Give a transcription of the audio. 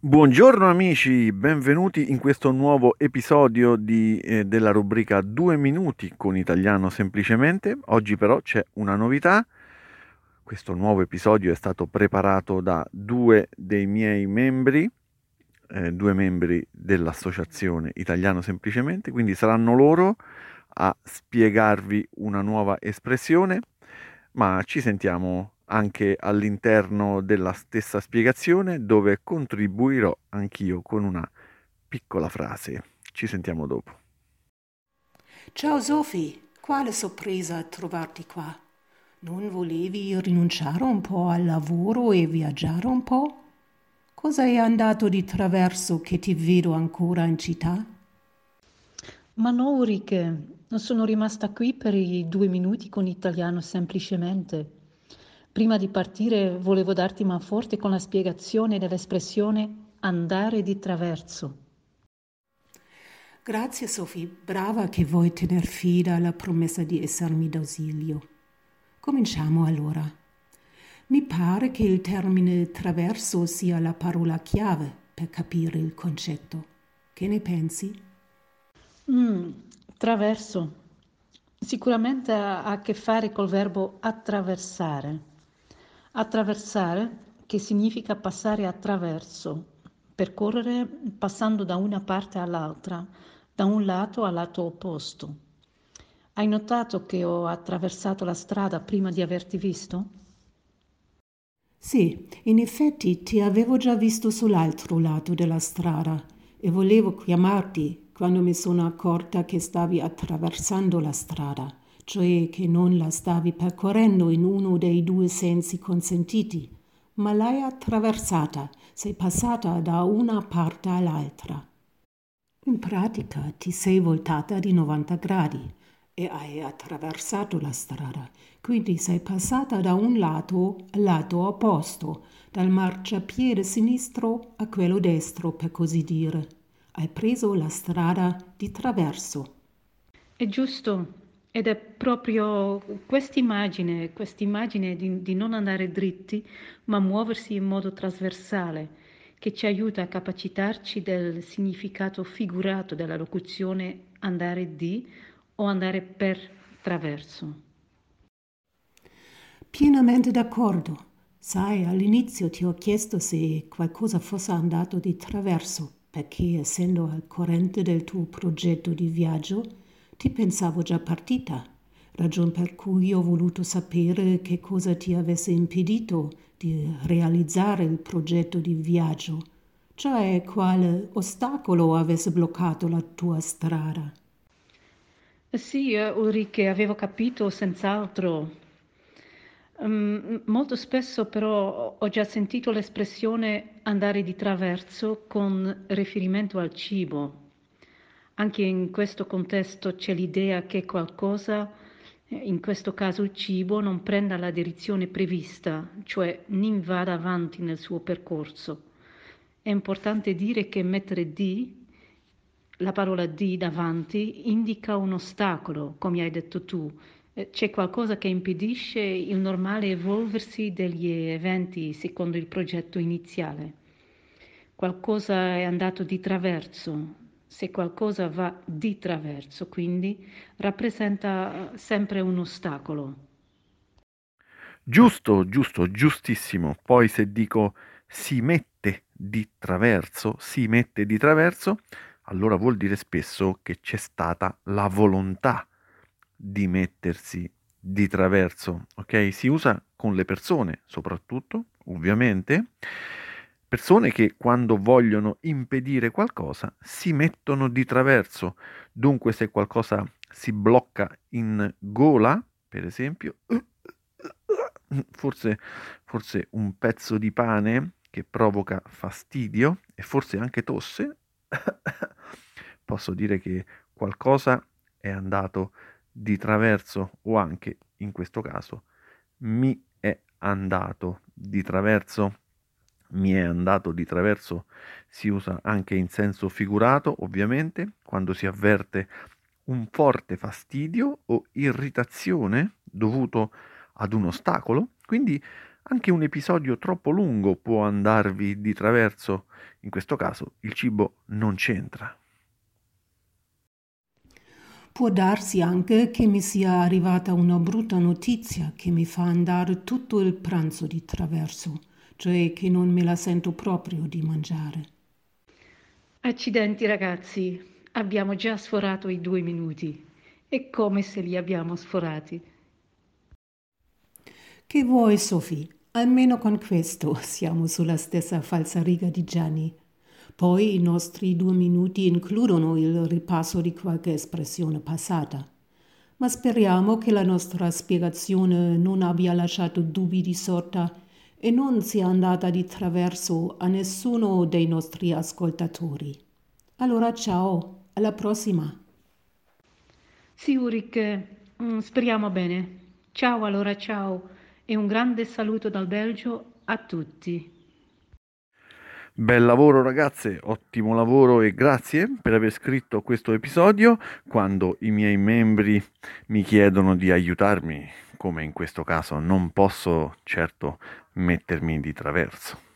Buongiorno amici, benvenuti in questo nuovo episodio di, eh, della rubrica Due minuti con italiano semplicemente. Oggi però c'è una novità. Questo nuovo episodio è stato preparato da due dei miei membri, eh, due membri dell'associazione Italiano Semplicemente, quindi saranno loro a spiegarvi una nuova espressione, ma ci sentiamo anche all'interno della stessa spiegazione dove contribuirò anch'io con una piccola frase. Ci sentiamo dopo. Ciao Sophie, quale sorpresa trovarti qua. Non volevi rinunciare un po' al lavoro e viaggiare un po'? Cosa è andato di traverso che ti vedo ancora in città? Ma no, Ulrike, sono rimasta qui per i due minuti con italiano semplicemente. Prima di partire volevo darti manforte con la spiegazione dell'espressione andare di traverso. Grazie Sophie, brava che vuoi tener fede alla promessa di essermi d'ausilio. Cominciamo allora. Mi pare che il termine traverso sia la parola chiave per capire il concetto. Che ne pensi? Mm, traverso. Sicuramente ha a che fare col verbo attraversare. Attraversare, che significa passare attraverso, percorrere passando da una parte all'altra, da un lato al lato opposto. Hai notato che ho attraversato la strada prima di averti visto? Sì, in effetti ti avevo già visto sull'altro lato della strada e volevo chiamarti quando mi sono accorta che stavi attraversando la strada cioè che non la stavi percorrendo in uno dei due sensi consentiti, ma l'hai attraversata, sei passata da una parte all'altra. In pratica ti sei voltata di 90 gradi e hai attraversato la strada, quindi sei passata da un lato al lato opposto, dal marciapiede sinistro a quello destro, per così dire. Hai preso la strada di traverso. È giusto, ed è proprio quest'immagine, quest'immagine di, di non andare dritti, ma muoversi in modo trasversale, che ci aiuta a capacitarci del significato figurato della locuzione andare di o andare per traverso. Pienamente d'accordo. Sai, all'inizio ti ho chiesto se qualcosa fosse andato di traverso, perché essendo al corrente del tuo progetto di viaggio, ti pensavo già partita, ragion per cui ho voluto sapere che cosa ti avesse impedito di realizzare il progetto di viaggio, cioè quale ostacolo avesse bloccato la tua strada. Sì, uh, Ulrike, avevo capito senz'altro. Um, molto spesso però ho già sentito l'espressione andare di traverso con riferimento al cibo. Anche in questo contesto c'è l'idea che qualcosa, in questo caso il cibo, non prenda la direzione prevista, cioè non vada avanti nel suo percorso. È importante dire che mettere di, la parola di davanti, indica un ostacolo, come hai detto tu. Eh, c'è qualcosa che impedisce il normale evolversi degli eventi secondo il progetto iniziale. Qualcosa è andato di traverso, se qualcosa va di traverso, quindi rappresenta sempre un ostacolo. Giusto, giusto, giustissimo. Poi se dico si mette di traverso, si mette di traverso, allora vuol dire spesso che c'è stata la volontà di mettersi di traverso, ok? Si usa con le persone soprattutto, ovviamente, Persone che quando vogliono impedire qualcosa si mettono di traverso. Dunque se qualcosa si blocca in gola, per esempio, forse, forse un pezzo di pane che provoca fastidio e forse anche tosse, posso dire che qualcosa è andato di traverso o anche in questo caso mi è andato di traverso mi è andato di traverso si usa anche in senso figurato, ovviamente, quando si avverte un forte fastidio o irritazione dovuto ad un ostacolo, quindi Anche un episodio troppo lungo può andarvi di traverso, in questo caso il cibo non c'entra. Può darsi anche che mi sia arrivata una brutta notizia che mi fa andare tutto il pranzo di traverso, cioè che non me la sento proprio di mangiare. Accidenti ragazzi, abbiamo già sforato i due minuti. È come se li abbiamo sforati. Che vuoi, Sophie? Almeno con questo siamo sulla stessa falsariga di Gianni. Poi i nostri due minuti includono il ripasso di qualche espressione passata. Ma speriamo che la nostra spiegazione non abbia lasciato dubbi di sorta e non sia andata di traverso a nessuno dei nostri ascoltatori. Allora ciao, alla prossima. Sì, Ulrich, mm, speriamo bene. Ciao allora, ciao e un grande saluto dal Belgio a tutti. Bel lavoro ragazze, ottimo lavoro e grazie per aver scritto questo episodio quando i miei membri mi chiedono di aiutarmi, come in questo caso non posso certo mettermi di traverso.